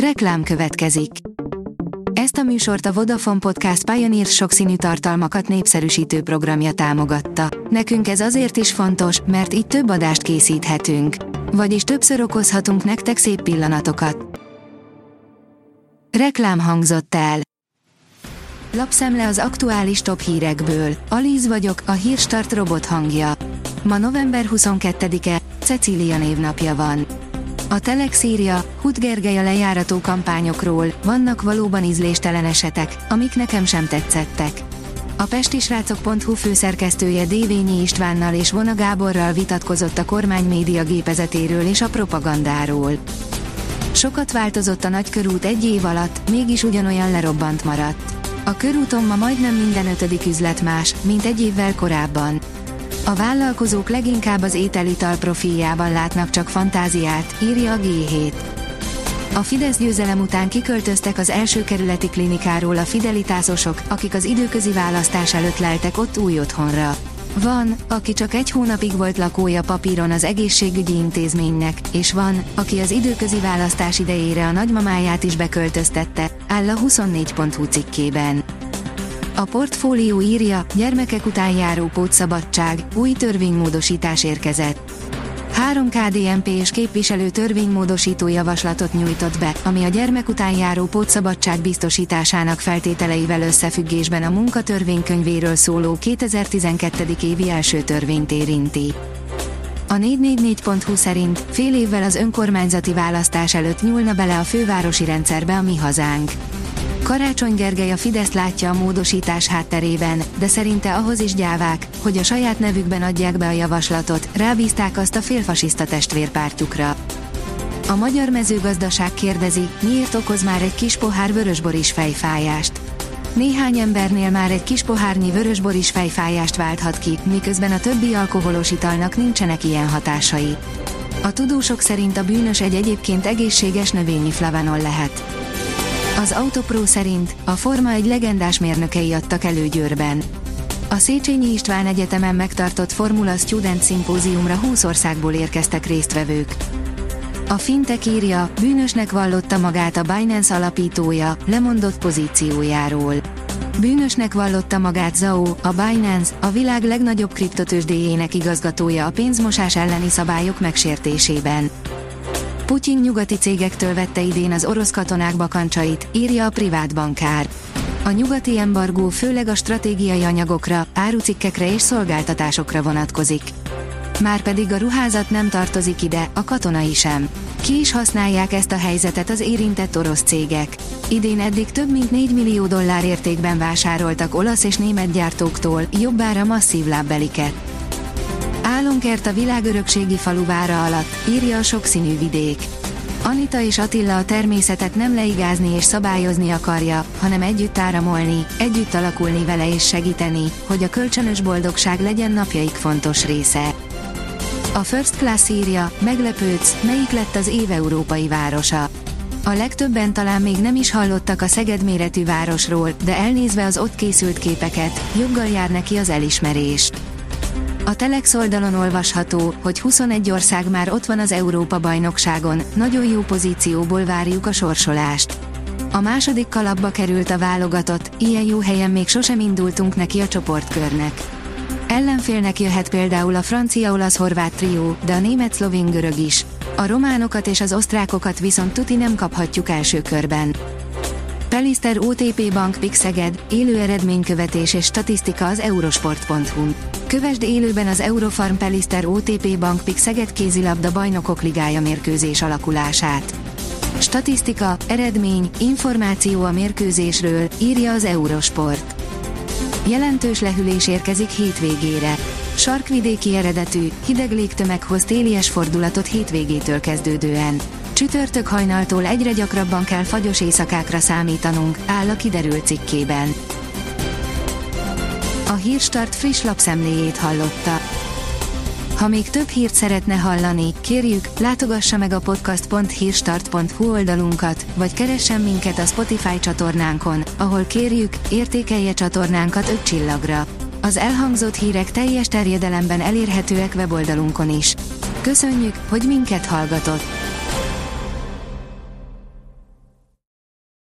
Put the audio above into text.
Reklám következik. Ezt a műsort a Vodafone Podcast Pioneer sokszínű tartalmakat népszerűsítő programja támogatta. Nekünk ez azért is fontos, mert így több adást készíthetünk. Vagyis többször okozhatunk nektek szép pillanatokat. Reklám hangzott el. Lapszemle az aktuális top hírekből. Alíz vagyok, a hírstart robot hangja. Ma november 22-e, Cecília névnapja van. A Telex írja, Hut Gergely a lejárató kampányokról, vannak valóban ízléstelen esetek, amik nekem sem tetszettek. A pestisrácok.hu főszerkesztője Dévényi Istvánnal és Vona Gáborral vitatkozott a kormány média gépezetéről és a propagandáról. Sokat változott a nagykörút egy év alatt, mégis ugyanolyan lerobbant maradt. A körúton ma majdnem minden ötödik üzlet más, mint egy évvel korábban. A vállalkozók leginkább az ételital profiljában látnak csak fantáziát, írja a G7. A Fidesz győzelem után kiköltöztek az első kerületi klinikáról a fidelitásosok, akik az időközi választás előtt leltek ott új otthonra. Van, aki csak egy hónapig volt lakója papíron az egészségügyi intézménynek, és van, aki az időközi választás idejére a nagymamáját is beköltöztette, áll a 24.hu cikkében. Portfólió írja, gyermekek után járó pótszabadság, új törvénymódosítás érkezett. Három KDNP és képviselő törvénymódosító javaslatot nyújtott be, ami a gyermek után járó pótszabadság biztosításának feltételeivel összefüggésben a munkatörvénykönyvéről szóló 2012. évi első törvényt érinti. A 444.hu szerint fél évvel az önkormányzati választás előtt nyúlna bele a fővárosi rendszerbe a Mi Hazánk. Karácsony Gergely a Fidesz látja a módosítás hátterében, de szerinte ahhoz is gyávák, hogy a saját nevükben adják be a javaslatot, rábízták azt a félfasiszta testvérpártjukra. A magyar mezőgazdaság kérdezi, miért okoz már egy kis pohár vörösbor is fejfájást. Néhány embernél már egy kis pohárnyi vörösbor is fejfájást válthat ki, miközben a többi alkoholos italnak nincsenek ilyen hatásai. A tudósok szerint a bűnös egy egyébként egészséges növényi flavanol lehet. Az Autopro szerint a Forma egy legendás mérnökei adtak elő Győrben. A Széchenyi István Egyetemen megtartott Formula Student szimpóziumra 20 országból érkeztek résztvevők. A Fintech írja, bűnösnek vallotta magát a Binance alapítója, lemondott pozíciójáról. Bűnösnek vallotta magát Zao, a Binance, a világ legnagyobb kriptotősdéjének igazgatója a pénzmosás elleni szabályok megsértésében. Putyin nyugati cégektől vette idén az orosz katonák bakancsait, írja a privát bankár. A nyugati embargó főleg a stratégiai anyagokra, árucikkekre és szolgáltatásokra vonatkozik. Márpedig a ruházat nem tartozik ide, a katonai sem. Ki is használják ezt a helyzetet az érintett orosz cégek. Idén eddig több mint 4 millió dollár értékben vásároltak olasz és német gyártóktól, jobbára masszív lábbeliket. Álomkert a világörökségi faluvára alatt, írja a sokszínű vidék. Anita és Attila a természetet nem leigázni és szabályozni akarja, hanem együtt áramolni, együtt alakulni vele és segíteni, hogy a kölcsönös boldogság legyen napjaik fontos része. A First Class írja, meglepődsz, melyik lett az év európai városa. A legtöbben talán még nem is hallottak a Szeged méretű városról, de elnézve az ott készült képeket, joggal jár neki az elismerés. A Telex oldalon olvasható, hogy 21 ország már ott van az Európa-bajnokságon, nagyon jó pozícióból várjuk a sorsolást. A második kalapba került a válogatott, ilyen jó helyen még sosem indultunk neki a csoportkörnek. Ellenfélnek jöhet például a francia-olasz-horvát trió, de a német-szlovén-görög is. A románokat és az osztrákokat viszont tuti nem kaphatjuk első körben. Pelister OTP Bank Pixeged, élő eredménykövetés és statisztika az eurosport.hu. Kövesd élőben az Eurofarm Pelister OTP Bank Pixeged kézilabda bajnokok ligája mérkőzés alakulását. Statisztika, eredmény, információ a mérkőzésről, írja az Eurosport. Jelentős lehűlés érkezik hétvégére. Sarkvidéki eredetű, hideg légtömeg hoz télies fordulatot hétvégétől kezdődően. Csütörtök hajnaltól egyre gyakrabban kell fagyos éjszakákra számítanunk, áll a kiderült cikkében. A Hírstart friss lapszemléjét hallotta. Ha még több hírt szeretne hallani, kérjük, látogassa meg a podcast.hírstart.hu oldalunkat, vagy keressen minket a Spotify csatornánkon, ahol kérjük, értékelje csatornánkat 5 csillagra. Az elhangzott hírek teljes terjedelemben elérhetőek weboldalunkon is. Köszönjük, hogy minket hallgatott!